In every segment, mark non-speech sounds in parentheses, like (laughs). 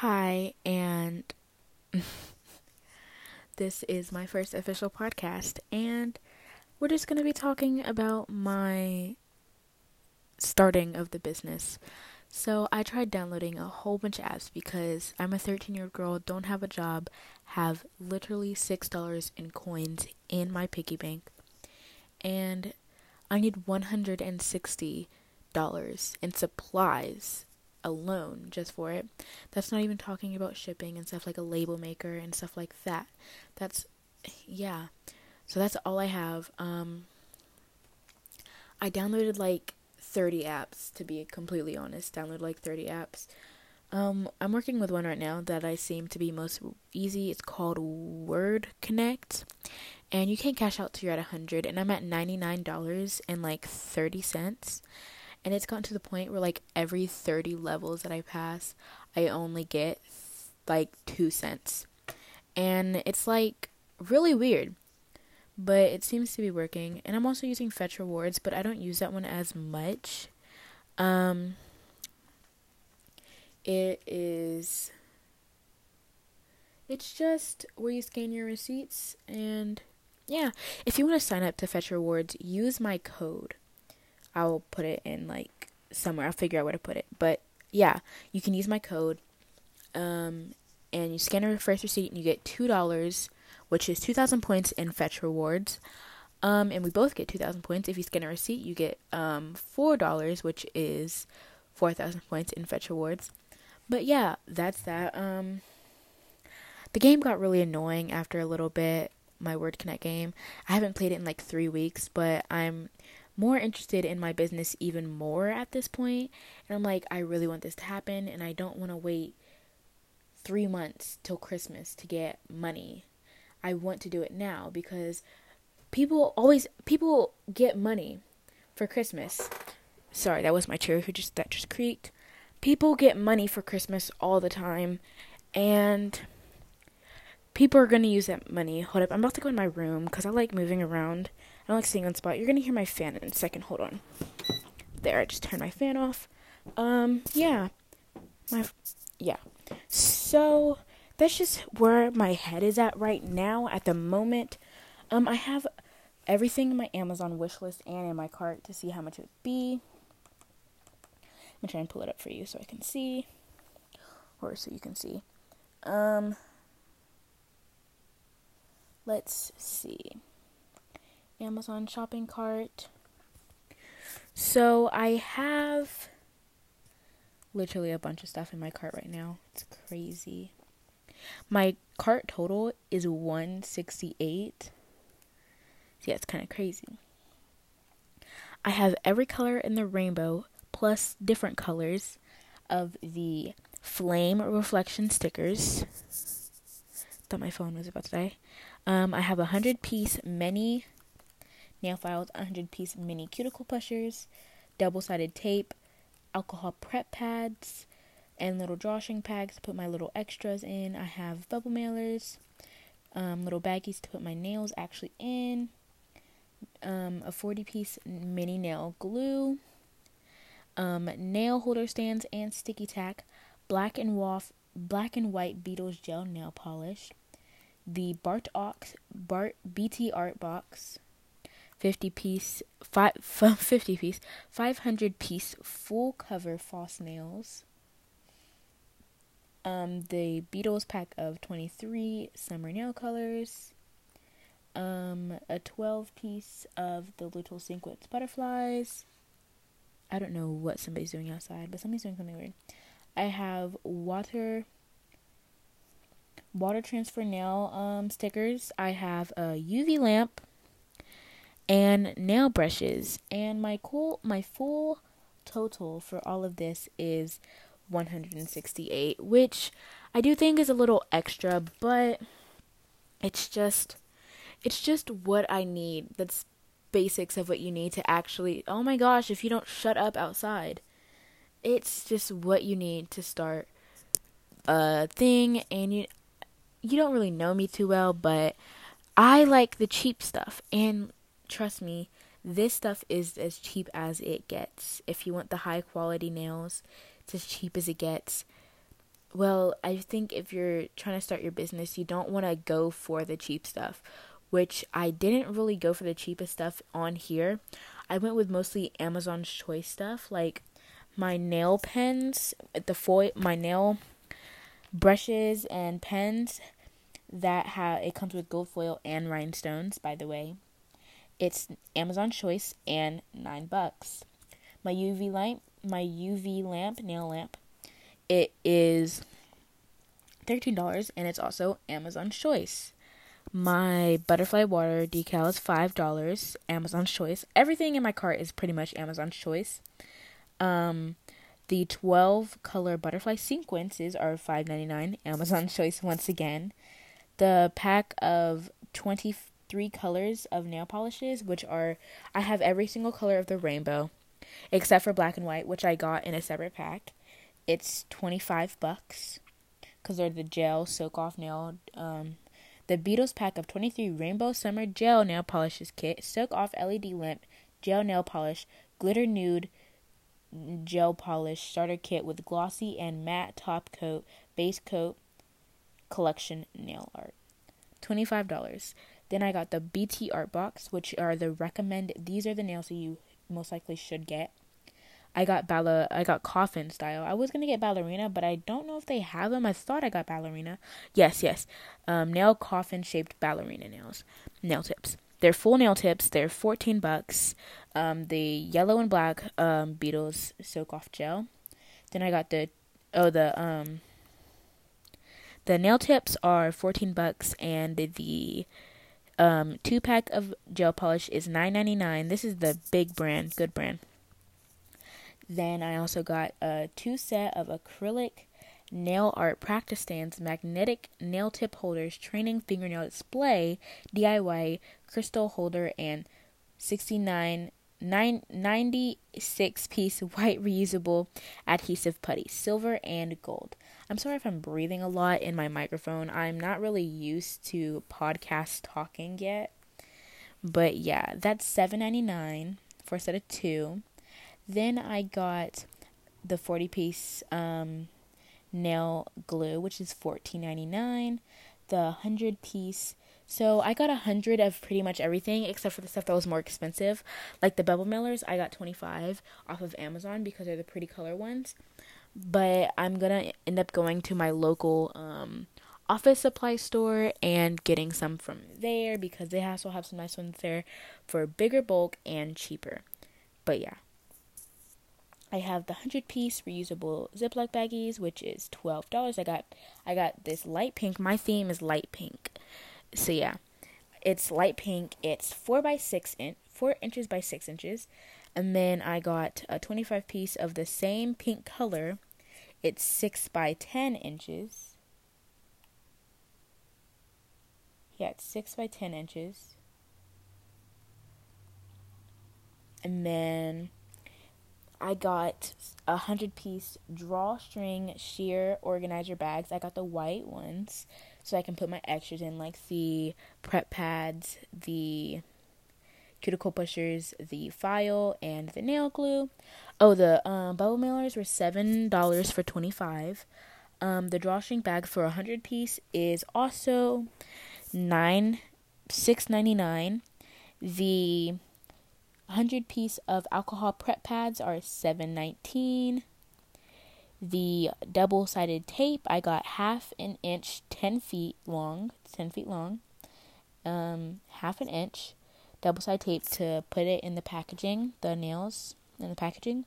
Hi, and (laughs) this is my first official podcast, and we're just going to be talking about my starting of the business. So, I tried downloading a whole bunch of apps because I'm a 13 year old girl, don't have a job, have literally $6 in coins in my piggy bank, and I need $160 in supplies alone just for it. That's not even talking about shipping and stuff like a label maker and stuff like that. That's yeah. So that's all I have. Um I downloaded like 30 apps to be completely honest. Downloaded like 30 apps. Um I'm working with one right now that I seem to be most easy. It's called Word Connect. And you can cash out to you're at 100 and I'm at $99 and like 30 cents and it's gotten to the point where like every 30 levels that I pass, I only get like 2 cents. And it's like really weird. But it seems to be working. And I'm also using Fetch Rewards, but I don't use that one as much. Um it is it's just where you scan your receipts and yeah, if you want to sign up to Fetch Rewards, use my code. I'll put it in like somewhere. I'll figure out where to put it. But yeah, you can use my code. Um, and you scan a first receipt and you get two dollars, which is two thousand points in fetch rewards. Um, and we both get two thousand points. If you scan a receipt, you get um four dollars, which is four thousand points in fetch rewards. But yeah, that's that. Um, the game got really annoying after a little bit. My Word Connect game. I haven't played it in like three weeks, but I'm more interested in my business even more at this point. And I'm like, I really want this to happen, and I don't want to wait three months till Christmas to get money. I want to do it now because people always people get money for Christmas. Sorry, that was my chair who just that just creaked. People get money for Christmas all the time, and people are gonna use that money. Hold up, I'm about to go in my room because I like moving around. I don't like sitting on spot. You're gonna hear my fan in a second. Hold on. There, I just turned my fan off. Um, yeah, my, yeah. So that's just where my head is at right now. At the moment, um, I have everything in my Amazon wish list and in my cart to see how much it would be. I'm gonna try and pull it up for you so I can see, or so you can see. Um, let's see. Amazon shopping cart. So I have literally a bunch of stuff in my cart right now. It's crazy. My cart total is 168. Yeah, it's kind of crazy. I have every color in the rainbow plus different colors of the flame reflection stickers. Thought my phone was about to die. Um, I have a hundred piece mini nail files, 100 piece mini cuticle pushers, double sided tape, alcohol prep pads, and little drawstring packs to put my little extras in. I have bubble mailers, um, little baggies to put my nails actually in, um, a 40 piece mini nail glue, um, nail holder stands and sticky tack, black and waff, black and white Beetles gel nail polish, the Bart Ox Bart BT art box, 50 piece, five, (laughs) 50 piece, 500 piece full cover false nails. Um, the Beetles pack of 23 summer nail colors. Um, a 12 piece of the little sequence butterflies. I don't know what somebody's doing outside, but somebody's doing something weird. I have water water transfer nail um stickers. I have a UV lamp and nail brushes. And my cool my full total for all of this is 168, which I do think is a little extra, but it's just it's just what I need. That's basics of what you need to actually Oh my gosh, if you don't shut up outside. It's just what you need to start a thing and you you don't really know me too well, but I like the cheap stuff and trust me, this stuff is as cheap as it gets. If you want the high quality nails, it's as cheap as it gets. well, I think if you're trying to start your business, you don't want to go for the cheap stuff, which I didn't really go for the cheapest stuff on here. I went with mostly Amazon's choice stuff, like my nail pens, the foil, my nail brushes and pens that have it comes with gold foil and rhinestones, by the way. It's Amazon choice and 9 bucks. My UV light, my UV lamp, nail lamp, it is $13 and it's also Amazon choice. My butterfly water decal is $5, Amazon choice. Everything in my cart is pretty much Amazon choice. Um, the 12 color butterfly sequences are $5.99, Amazon's choice once again. The pack of 23 colors of nail polishes, which are, I have every single color of the rainbow, except for black and white, which I got in a separate pack. It's 25 bucks because they're the gel soak off nail um, the Beetles pack of 23 Rainbow Summer Gel Nail Polishes Kit, Soak Off LED Lamp Gel Nail Polish, Glitter Nude Gel Polish Starter Kit with Glossy and Matte Top Coat, Base Coat Collection Nail Art. $25. Then I got the BT Art Box, which are the recommend. These are the nails that you most likely should get. I got balla I got coffin style. I was gonna get ballerina, but I don't know if they have them. I thought I got ballerina. Yes, yes. Um, nail coffin shaped ballerina nails. Nail tips. They're full nail tips. They're fourteen bucks. Um, the yellow and black um Beetles soak off gel. Then I got the oh the um the nail tips are fourteen bucks and the um two pack of gel polish is nine ninety nine. This is the big brand, good brand. Then I also got a two set of acrylic nail art practice stands, magnetic nail tip holders, training fingernail display, DIY crystal holder, and 69 nine, 96 piece (laughs) white reusable adhesive putty, silver and gold. I'm sorry if I'm breathing a lot in my microphone. I'm not really used to podcast talking yet. But yeah, that's $7.99 for a set of two. Then I got the 40 piece um, nail glue, which is $14.99. The 100 piece. So I got a 100 of pretty much everything except for the stuff that was more expensive. Like the bubble mailers, I got 25 off of Amazon because they're the pretty color ones. But I'm to end up going to my local um, office supply store and getting some from there because they also have some nice ones there for bigger bulk and cheaper. But yeah. I have the 100 piece reusable Ziploc baggies, which is $12. I got I got this light pink. My theme is light pink. So yeah. It's light pink. It's 4 by 6 inch, 4 inches by 6 inches. And then I got a 25 piece of the same pink color. It's 6 by 10 inches. Yeah, it's 6 by 10 inches. And then I got a hundred piece drawstring sheer organizer bags. I got the white ones so I can put my extras in, like the prep pads, the cuticle pushers, the file, and the nail glue. Oh, the um, bubble mailers were seven dollars for twenty five. Um, the drawstring bag for a hundred piece is also nine six ninety nine. The 100 piece of alcohol prep pads are 7.19 the double-sided tape i got half an inch 10 feet long 10 feet long um, half an inch double-sided tape to put it in the packaging the nails in the packaging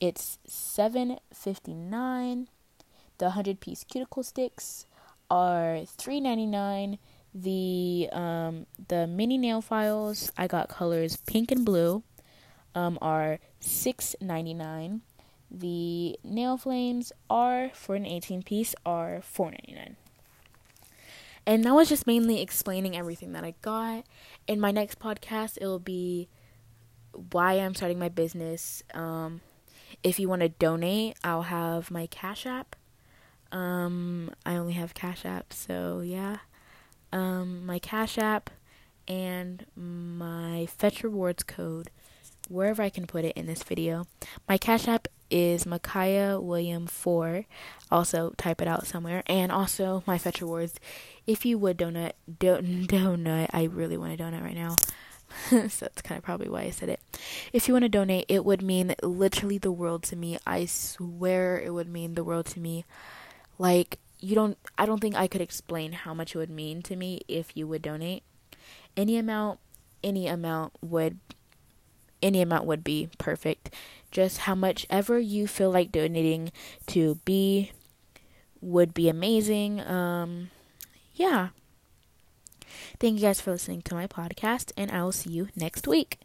it's 7.59 the 100 piece cuticle sticks are 3.99 the um the mini nail files I got colors pink and blue um are six ninety nine. The nail flames are for an eighteen piece are four ninety nine. And that was just mainly explaining everything that I got. In my next podcast, it'll be why I'm starting my business. Um, if you want to donate, I'll have my Cash App. Um, I only have Cash App, so yeah um, my Cash App, and my Fetch Rewards code wherever I can put it in this video. My Cash App is Micaiah William 4. Also, type it out somewhere. And also, my Fetch Rewards. If you would donut, don- (laughs) donut, I really want a donut right now. (laughs) so that's kind of probably why I said it. If you want to donate, it would mean literally the world to me. I swear it would mean the world to me. Like, you don't, I don't think I could explain how much it would mean to me if you would donate. Any amount, any amount would, any amount would be perfect. Just how much ever you feel like donating to be would be amazing. Um, yeah. Thank you guys for listening to my podcast, and I will see you next week.